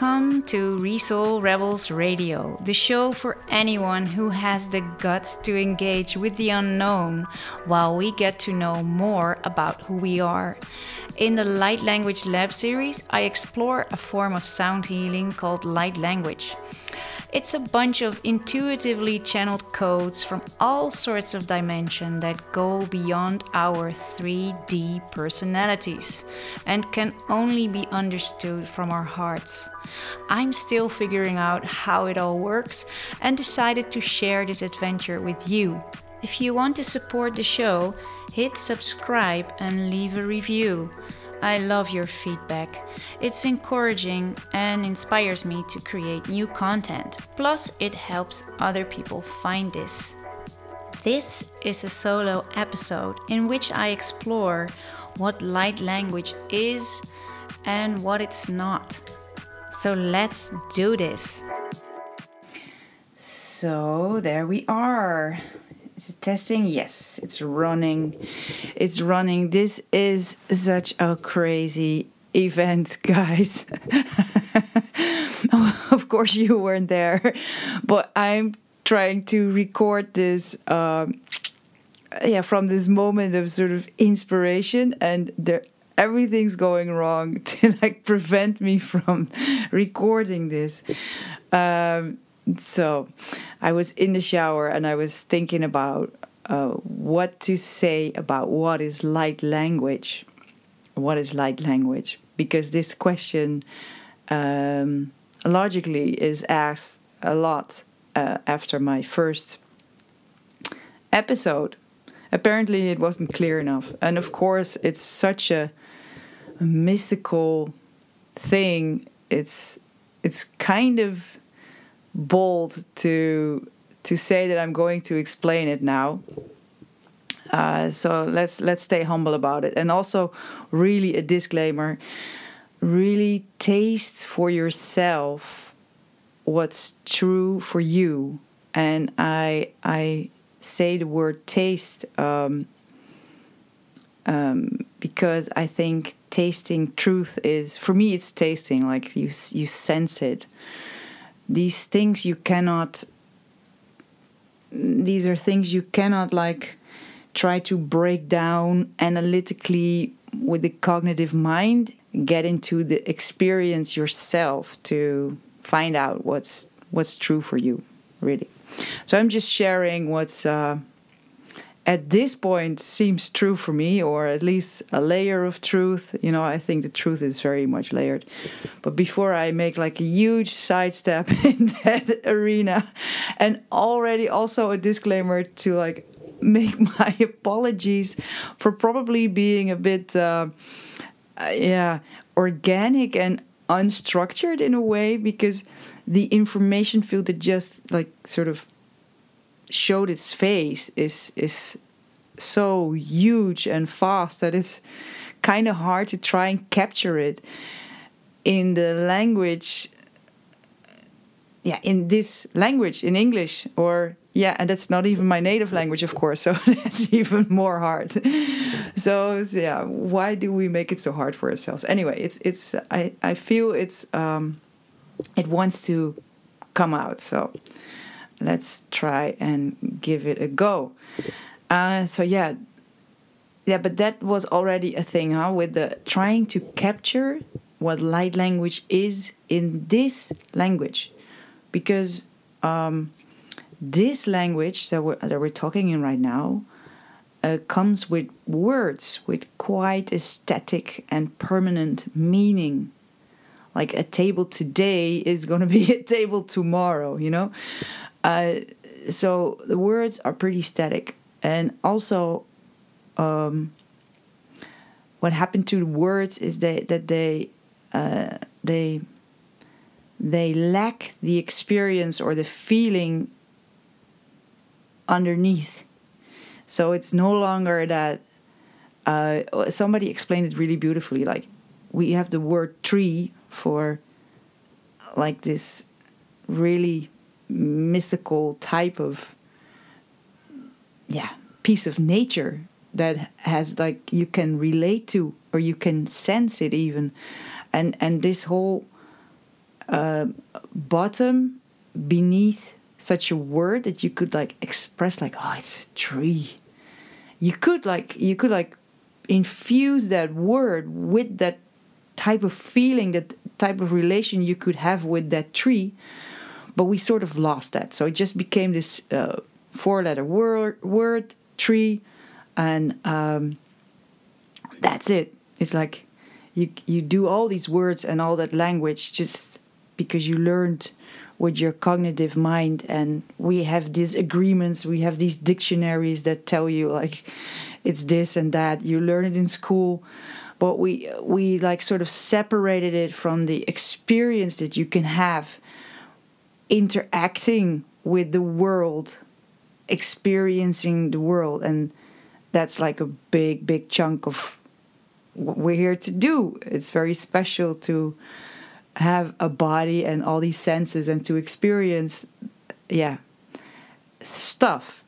Welcome to Resoul Rebels Radio, the show for anyone who has the guts to engage with the unknown while we get to know more about who we are. In the Light Language Lab series, I explore a form of sound healing called light language. It's a bunch of intuitively channeled codes from all sorts of dimension that go beyond our 3D personalities and can only be understood from our hearts. I'm still figuring out how it all works and decided to share this adventure with you. If you want to support the show, hit subscribe and leave a review. I love your feedback. It's encouraging and inspires me to create new content. Plus, it helps other people find this. This is a solo episode in which I explore what light language is and what it's not. So let's do this. So, there we are. Is it testing? Yes, it's running. It's running. This is such a crazy event, guys. of course, you weren't there, but I'm trying to record this. Um, yeah, from this moment of sort of inspiration, and there everything's going wrong to like prevent me from recording this. Um, so I was in the shower and I was thinking about uh, what to say about what is light language. What is light language? Because this question um, logically is asked a lot uh, after my first episode. Apparently, it wasn't clear enough. And of course, it's such a, mystical thing. It's it's kind of bold to to say that I'm going to explain it now. Uh, so let's let's stay humble about it, and also really a disclaimer: really taste for yourself what's true for you. And I I say the word taste um, um, because I think tasting truth is for me it's tasting like you you sense it these things you cannot these are things you cannot like try to break down analytically with the cognitive mind. Get into the experience yourself to find out what's what's true for you really. So i'm just sharing what's uh, at this point seems true for me, or at least a layer of truth. You know, I think the truth is very much layered. But before I make like a huge sidestep in that arena, and already also a disclaimer to like make my apologies for probably being a bit, uh, uh, yeah, organic and unstructured in a way because the information field that just like sort of showed its face is is so huge and fast that it's kind of hard to try and capture it in the language yeah in this language in english or yeah and that's not even my native language of course so that's even more hard. So, so yeah why do we make it so hard for ourselves? Anyway it's it's i i feel it's um it wants to come out so let's try and give it a go. Uh, so yeah, yeah, but that was already a thing, huh? With the trying to capture what light language is in this language, because um, this language that we're that we're talking in right now uh, comes with words with quite a static and permanent meaning. Like a table today is going to be a table tomorrow, you know. So the words are pretty static, and also, um, what happened to the words is that that they uh, they they lack the experience or the feeling underneath. So it's no longer that. Uh, somebody explained it really beautifully. Like we have the word tree for like this really mystical type of yeah piece of nature that has like you can relate to or you can sense it even. And and this whole uh, bottom beneath such a word that you could like express like oh it's a tree. You could like you could like infuse that word with that type of feeling that type of relation you could have with that tree but we sort of lost that. So it just became this uh, four letter word word tree and um, that's it. It's like you you do all these words and all that language just because you learned with your cognitive mind and we have these agreements we have these dictionaries that tell you like it's this and that. You learn it in school but we we like sort of separated it from the experience that you can have interacting with the world experiencing the world and that's like a big big chunk of what we're here to do. It's very special to have a body and all these senses and to experience yeah stuff.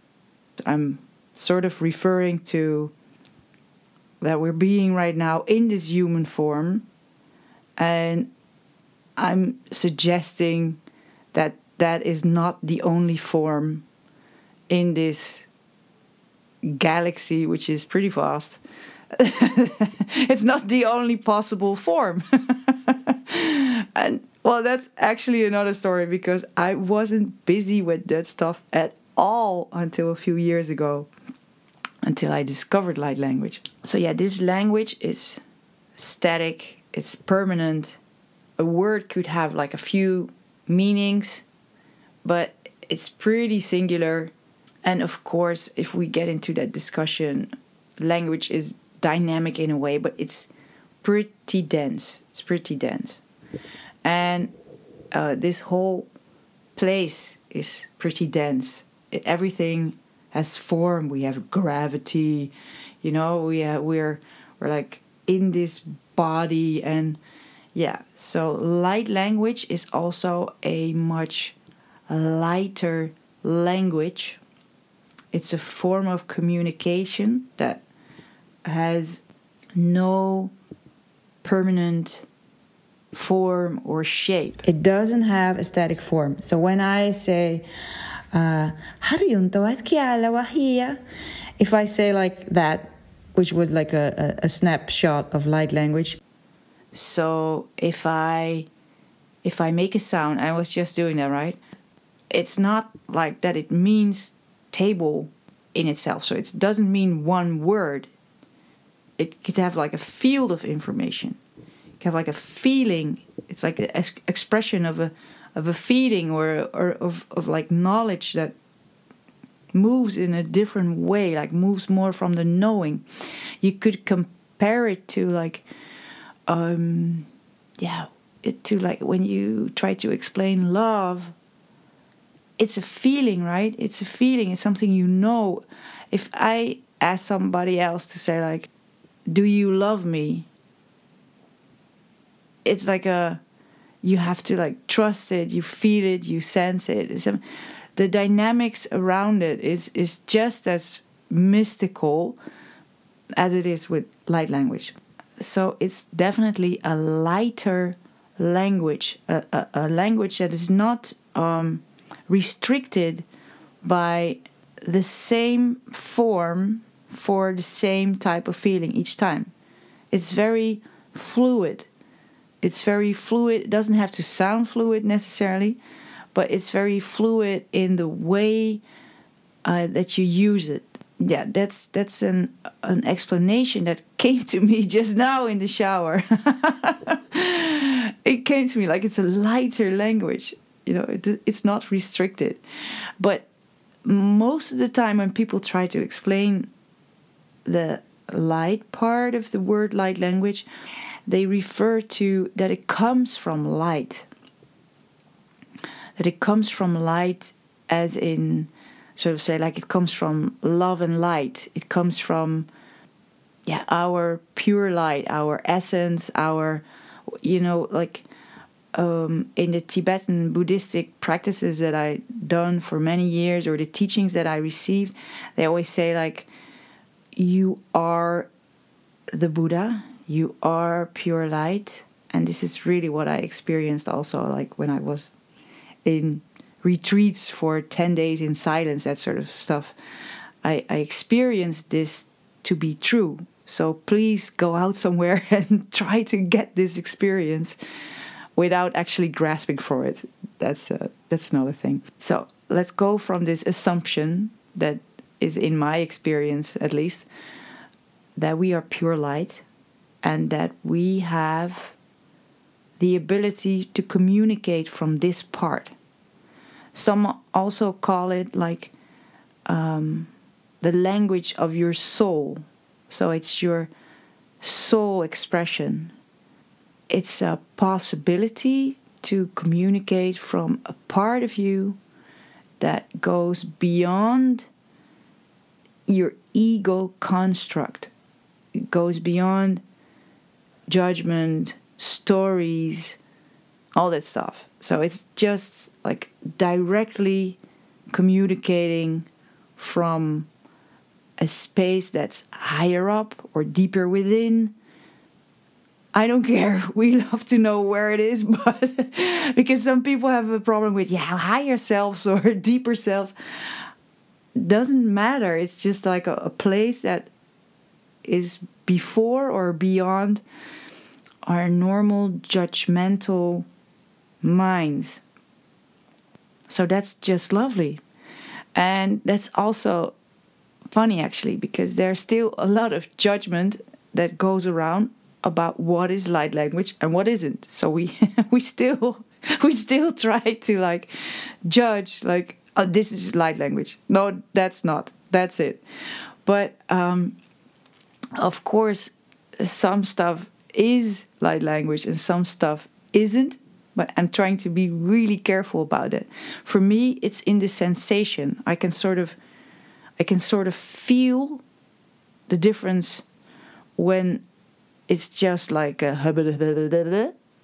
I'm sort of referring to that we're being right now in this human form and i'm suggesting that that is not the only form in this galaxy which is pretty vast it's not the only possible form and well, that's actually another story because I wasn't busy with that stuff at all until a few years ago, until I discovered light language. So, yeah, this language is static, it's permanent. A word could have like a few meanings, but it's pretty singular. And of course, if we get into that discussion, language is dynamic in a way, but it's pretty dense. It's pretty dense and uh, this whole place is pretty dense. It, everything has form. We have gravity, you know. We we're we're like in this body, and yeah. So light language is also a much lighter language. It's a form of communication that has no permanent form or shape. It doesn't have a static form. So when I say, uh, if I say like that, which was like a, a, a snapshot of light language. So if I if I make a sound, I was just doing that, right? It's not like that it means table in itself. So it doesn't mean one word. It could have like a field of information It could have like a feeling. It's like an ex- expression of a of a feeling or or of of like knowledge that moves in a different way, like moves more from the knowing. You could compare it to like, um, yeah, it to like when you try to explain love. It's a feeling, right? It's a feeling. It's something you know. If I ask somebody else to say like, "Do you love me?" it's like a you have to like trust it you feel it you sense it it's the dynamics around it is is just as mystical as it is with light language so it's definitely a lighter language a, a, a language that is not um, restricted by the same form for the same type of feeling each time it's very fluid it's very fluid. It doesn't have to sound fluid necessarily, but it's very fluid in the way uh, that you use it. Yeah, that's that's an an explanation that came to me just now in the shower. it came to me like it's a lighter language. You know, it, it's not restricted, but most of the time when people try to explain the light part of the word light language they refer to that it comes from light. That it comes from light, as in, sort of say, like it comes from love and light. It comes from, yeah, our pure light, our essence, our, you know, like um, in the Tibetan Buddhistic practices that I done for many years, or the teachings that I received, they always say like, you are the Buddha, you are pure light. and this is really what I experienced also, like when I was in retreats for 10 days in silence, that sort of stuff. I, I experienced this to be true. So please go out somewhere and try to get this experience without actually grasping for it. That's uh, that's another thing. So let's go from this assumption that is in my experience at least that we are pure light and that we have the ability to communicate from this part. Some also call it like um, the language of your soul. So it's your soul expression. It's a possibility to communicate from a part of you that goes beyond your ego construct. It goes beyond judgment, stories, all that stuff. So it's just like directly communicating from a space that's higher up or deeper within. I don't care. We love to know where it is, but because some people have a problem with yeah, higher selves or deeper selves. Doesn't matter. It's just like a, a place that is before or beyond our normal judgmental minds. So that's just lovely. And that's also funny actually because there's still a lot of judgment that goes around about what is light language and what isn't. So we we still we still try to like judge like oh this is light language. No, that's not. That's it. But um of course some stuff is light language and some stuff isn't but I'm trying to be really careful about it. For me, it's in the sensation. I can sort of I can sort of feel the difference when it's just like a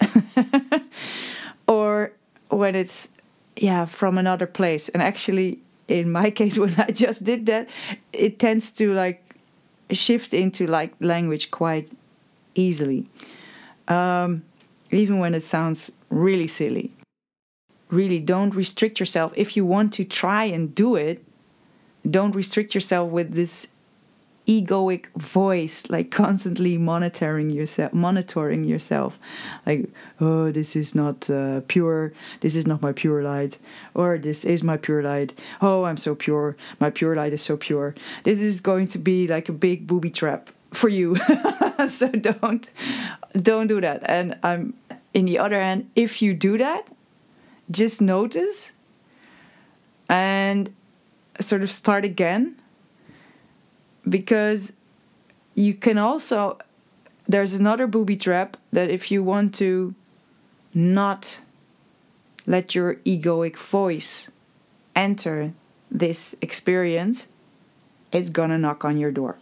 or when it's yeah from another place and actually in my case when i just did that it tends to like shift into like language quite easily um, even when it sounds really silly. Really don't restrict yourself. If you want to try and do it don't restrict yourself with this egoic voice like constantly monitoring yourself monitoring yourself. Like oh this is not uh, pure. This is not my pure light. Or this is my pure light. Oh i'm so pure. My pure light is so pure. This is going to be like a big booby trap for you. So don't don't do that. And i'm in the other hand if you do that just notice and sort of start again because you can also there's another booby trap that if you want to not let your egoic voice enter this experience it's gonna knock on your door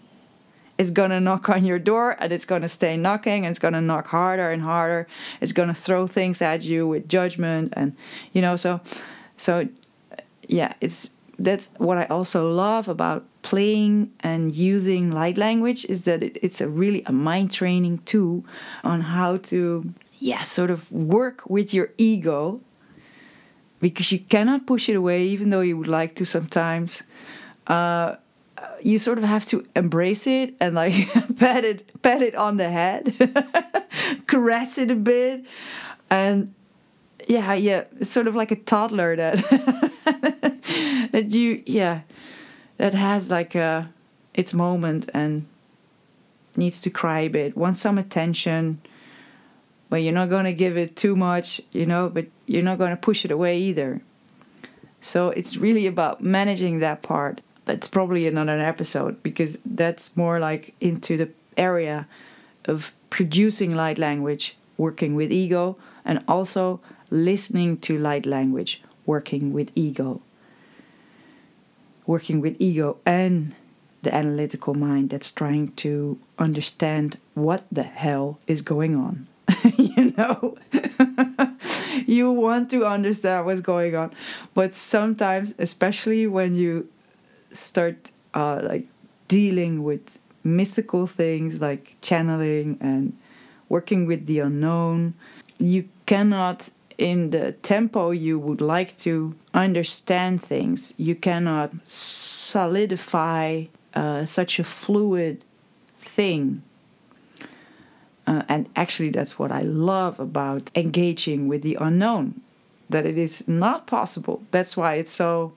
it's gonna knock on your door and it's gonna stay knocking and it's gonna knock harder and harder. It's gonna throw things at you with judgment and you know so so yeah it's that's what I also love about playing and using light language is that it, it's a really a mind training tool on how to yeah sort of work with your ego because you cannot push it away even though you would like to sometimes. Uh, you sort of have to embrace it and like pat it pat it on the head caress it a bit. And yeah yeah it's sort of like a toddler that that you yeah that has like a its moment and needs to cry a bit. Wants some attention but you're not going to give it too much you know but you're not going to push it away either. So it's really about managing that part that's probably another episode because that's more like into the area of producing light language working with ego and also listening to light language working with ego working with ego and the analytical mind that's trying to understand what the hell is going on. you know, you want to understand what's going on, but sometimes, especially when you start uh, like dealing with mystical things like channeling and working with the unknown. You cannot, in the tempo you would like to, understand things. You cannot solidify uh, such a fluid thing. Uh, and actually, that's what I love about engaging with the unknown, that it is not possible. That's why it's so,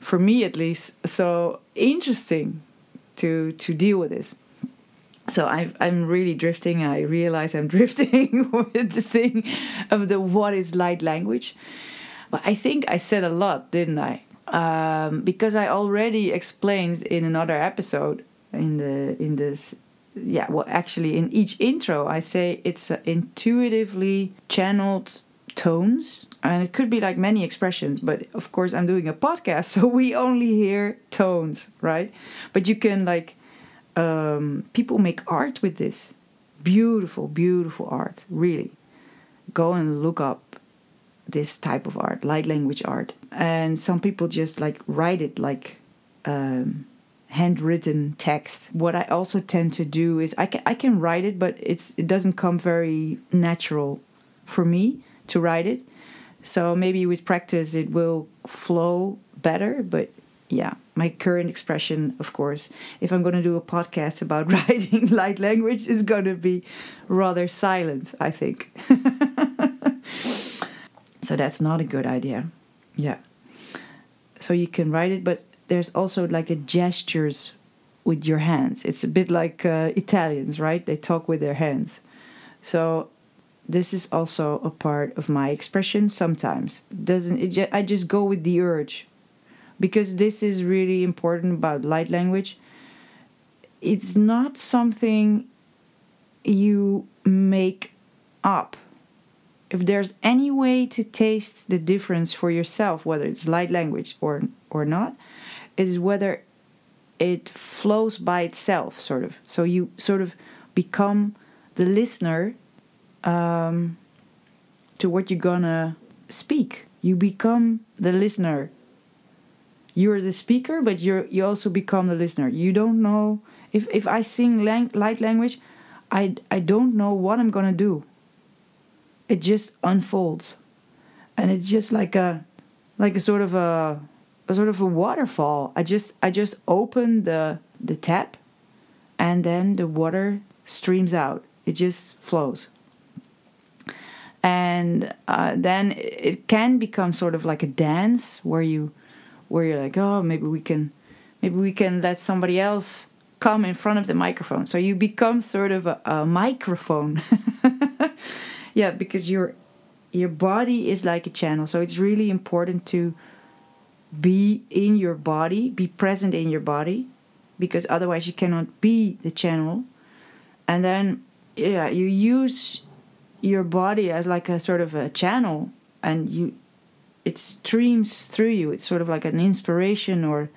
for me at least, so interesting to to deal with this. So I, I'm really drifting. I realize I'm drifting with the thing of the what is light language. But I think I said a lot, didn't I? Um, because I already explained in another episode in the in this yeah well actually in each intro I say it's intuitively channeled tones and it could be like many expressions but of course I'm doing a podcast so we only hear tones right? But you can like um, people make art with this. Beautiful beautiful art really. Go and look up this type of art light language art. And some people just like write it like um, handwritten text. What i also tend to do is i can i can write it but it's it doesn't come very natural for me to write it. So maybe with practice it will flow better but yeah my current expression of course if i'm going to do a podcast about writing light language is going to be rather silent i think. So that's not a good idea. Yeah. So you can write it but there's also like a gestures with your hands. It's a bit like uh, italians right? They talk with their hands. So this is also a part of my expression sometimes doesn't it ju- i just go with the urge because this is really important about light language. It's not something you make up. If there's any way to taste the difference for yourself, whether it's light language or or not, is whether it flows by itself, sort of. So you sort of become the listener um, to what you're gonna speak. You become the listener you're the speaker, but you're you also become the listener. You don't know if if I sing lang- light language, I I don't know what I'm gonna do. It just unfolds, and it's just like a like a sort of a a sort of a waterfall. I just I just open the the tap, and then the water streams out. It just flows. And uh, then it can become sort of like a dance where you where you're like, oh, maybe we can, maybe we can let somebody else come in front of the microphone. So you become sort of a, a microphone. yeah, because your your body is like a channel. So it's really important to be in your body, be present in your body, because otherwise you cannot be the channel. And then yeah, you use your body as like a sort of a channel and you it streams through you. It's sort of like an inspiration or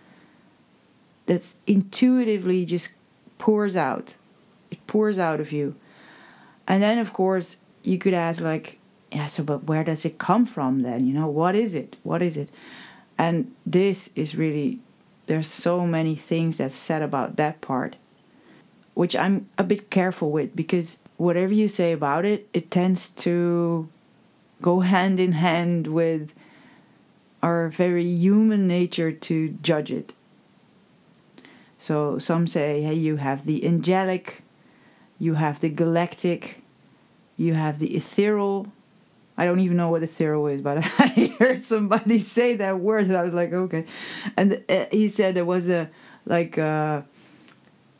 that's intuitively just pours out. It pours out of you. And then of course you could ask like, yeah, so but where does it come from then? You know, what is it? What is it? And this is really there's so many things that's said about that part which I'm a bit careful with because whatever you say about it, it tends to go hand in hand with our very human nature to judge it. So some say, hey, you have the angelic, you have the galactic, you have the ethereal. I don't even know what ethereal is, but I heard somebody say that word, and I was like, okay. And uh, he said there was a like a,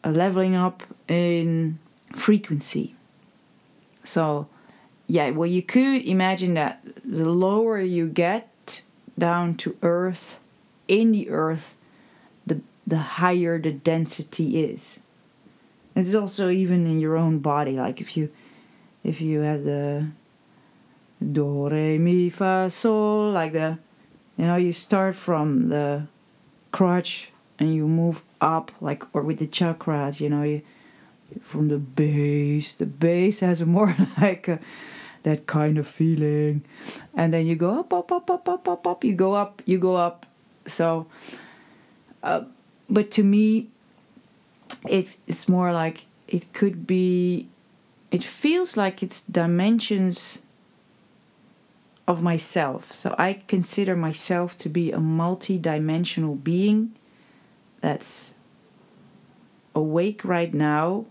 uh, a leveling up in frequency. So, yeah, well, you could imagine that the lower you get, down to earth, in the earth, the, the higher the density is. It's also even in your own body. Like if you, if you have the do re mi fa sol, like the, you know, you start from the crotch and you move up, like or with the chakras, you know, you from the base. The base has a more like a that kind of feeling and then you go up up up up up up up you go up you go up so uh, but to me it, it's more like it could be it feels like it's dimensions of myself. So I consider myself to be a multi dimensional being that's awake right now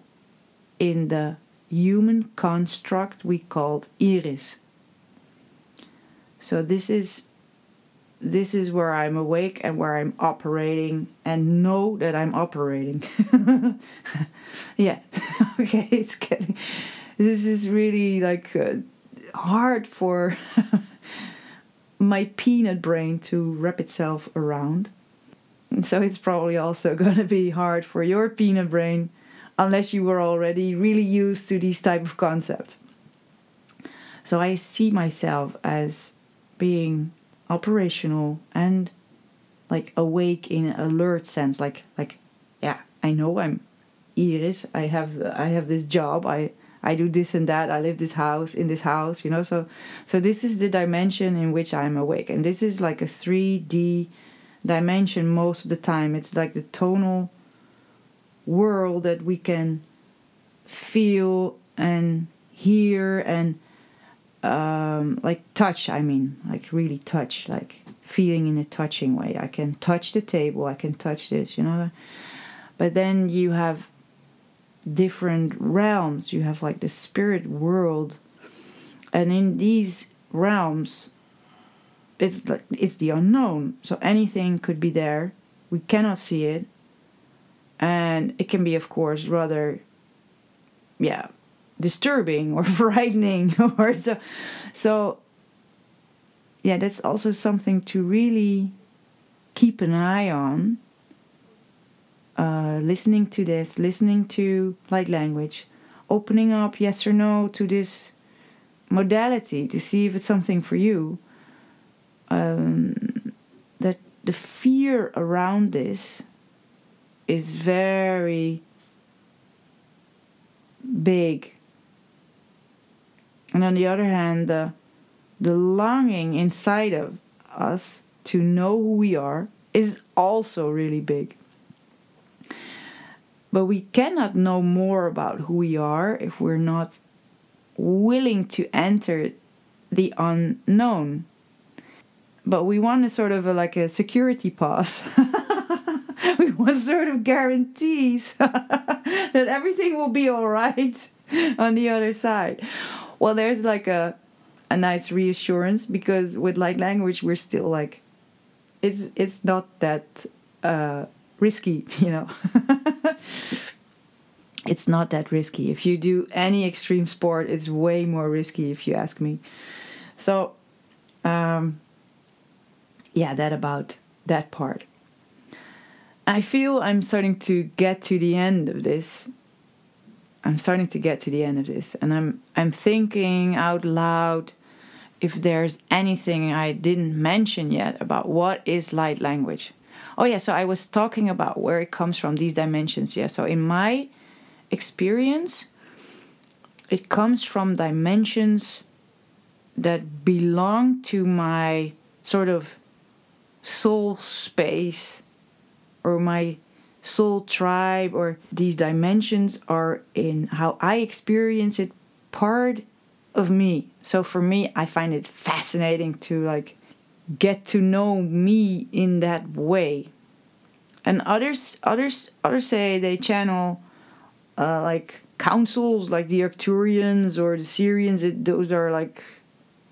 in the human construct we called iris. So this is this is where I'm awake and where I'm operating and know that I'm operating. yeah. okay, it's getting this is really like uh, hard for my peanut brain to wrap itself around. So it's probably also going to be hard for your peanut brain unless you were already really used to these type of concepts. So I see myself as being operational and like awake in alert sense like like yeah i know i'm iris i have i have this job i i do this and that i live this house in this house you know so so this is the dimension in which i'm awake and this is like a 3d dimension most of the time it's like the tonal world that we can feel and hear and um, like touch i mean like really touch like feeling in a touching way. I can touch the table i can touch this you know? But then you have different realms. You have like the spirit world. And in these realms it's like it's the unknown. So anything could be there. We cannot see it and it can be of course rather yeah disturbing or frightening or so so yeah that's also something to really keep an eye on. Uh, listening to this listening to light language opening up yes or no to this modality to see if it's something for you. Um, that the fear around this is very big and on the other hand, the, the longing inside of us to know who we are is also really big. But we cannot know more about who we are if we're not willing to enter the unknown. But we want a sort of a, like a security pass. we want sort of guarantees that everything will be all right on the other side. Well there's like a a nice reassurance because with light language we're still like it's it's not that uh, risky you know? It's not that risky. If you do any extreme sport it's way more risky if you ask me. So um, yeah that about that part i feel i'm starting to get to the end of this I'm starting to get to the end of this and I'm I'm thinking out loud if there's anything I didn't mention yet about what is light language. Oh yeah, so I was talking about where it comes from these dimensions. Yeah, so in my experience it comes from dimensions that belong to my sort of soul space or my soul tribe or these dimensions are in how I experience it part of me. So for me, I find it fascinating to like get to know me in that way. And others others others say they channel uh, like councils like the Arcturians or the Sirians. It, those are like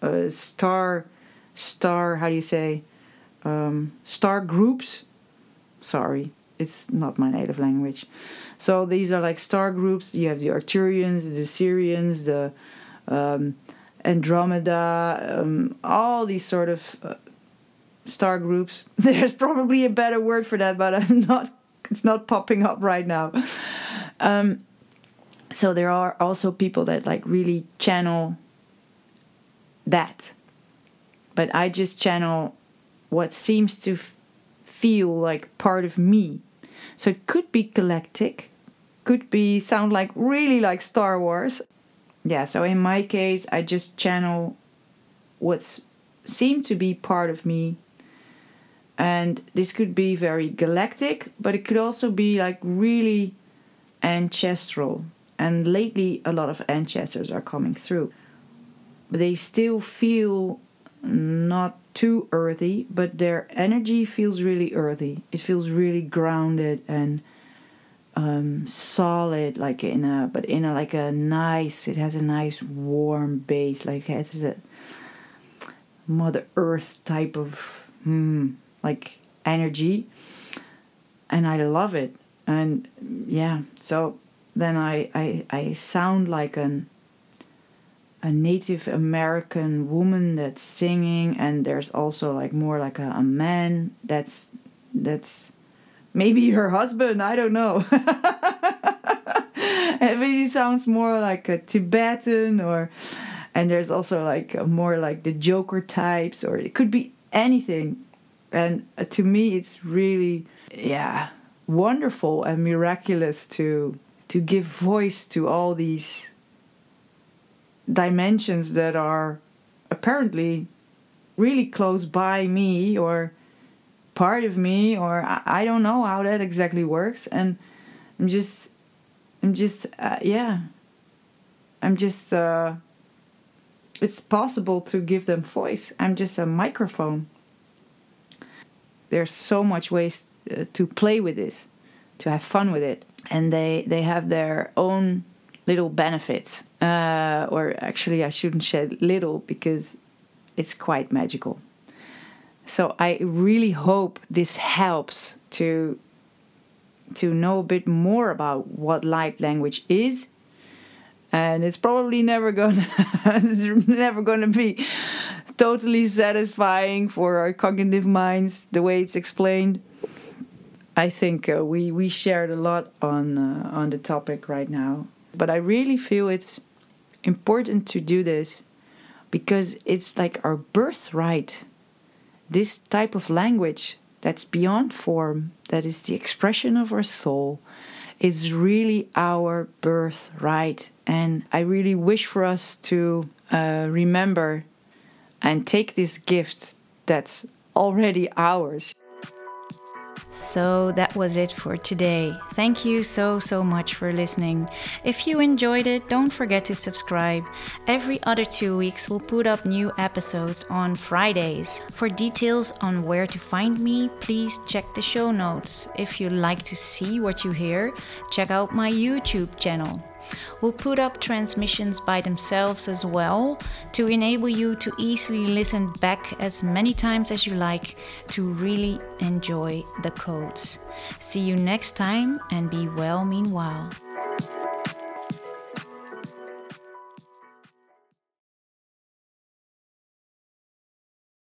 uh, star star how do you say um, star groups. Sorry, it's not my native language. So these are like star groups. You have the Arcturians, the sirians the um, Andromeda, um, all these sort of uh, star groups. There's probably a better word for that, but I'm not. It's not popping up right now. Um, so there are also people that like really channel that, but I just channel what seems to f- feel like part of me so it could be galactic, could be sound like really like Star Wars. Yeah, so in my case, I just channel what's seemed to be part of me. And this could be very galactic, but it could also be like really ancestral. And lately, a lot of ancestors are coming through. But they still feel not too earthy, but their energy feels really earthy. It feels really grounded and um, solid, like in a, but in a like a nice. It has a nice warm base, like it has a Mother Earth type of hmm, like energy, and I love it. And yeah, so then I I, I sound like an a Native American woman that's singing, and there's also like more like a, a man that's that's maybe her husband. I don't know. but he sounds more like a Tibetan, or and there's also like more like the Joker types, or it could be anything. And uh, to me, it's really yeah wonderful and miraculous to to give voice to all these dimensions that are apparently really close by me or part of me or I, don't know how that exactly works. And I'm just I'm just uh, yeah. I'm just uh, it's possible to give them voice. I'm just a microphone. There's so much ways uh, to play with this to have fun with it. And they they have their own little benefits. Uh, or actually, I shouldn't say little because it's quite magical. So I really hope this helps to to know a bit more about what light language is. And it's probably never gonna it's never gonna be totally satisfying for our cognitive minds the way it's explained. I think uh, we we shared a lot on uh, on the topic right now. But I really feel it's important to do this because it's like our birthright. This type of language that's beyond form, that is the expression of our soul, is really our birthright. And I really wish for us to uh, remember and take this gift that's already ours. So that was it for today. Thank you so, so much for listening. If you enjoyed it, don't forget to subscribe. Every other two weeks, we'll put up new episodes on Fridays. For details on where to find me, please check the show notes. If you like to see what you hear, check out my YouTube channel. We'll put up transmissions by themselves as well to enable you to easily listen back as many times as you like to really enjoy the codes. See you next time and be well meanwhile.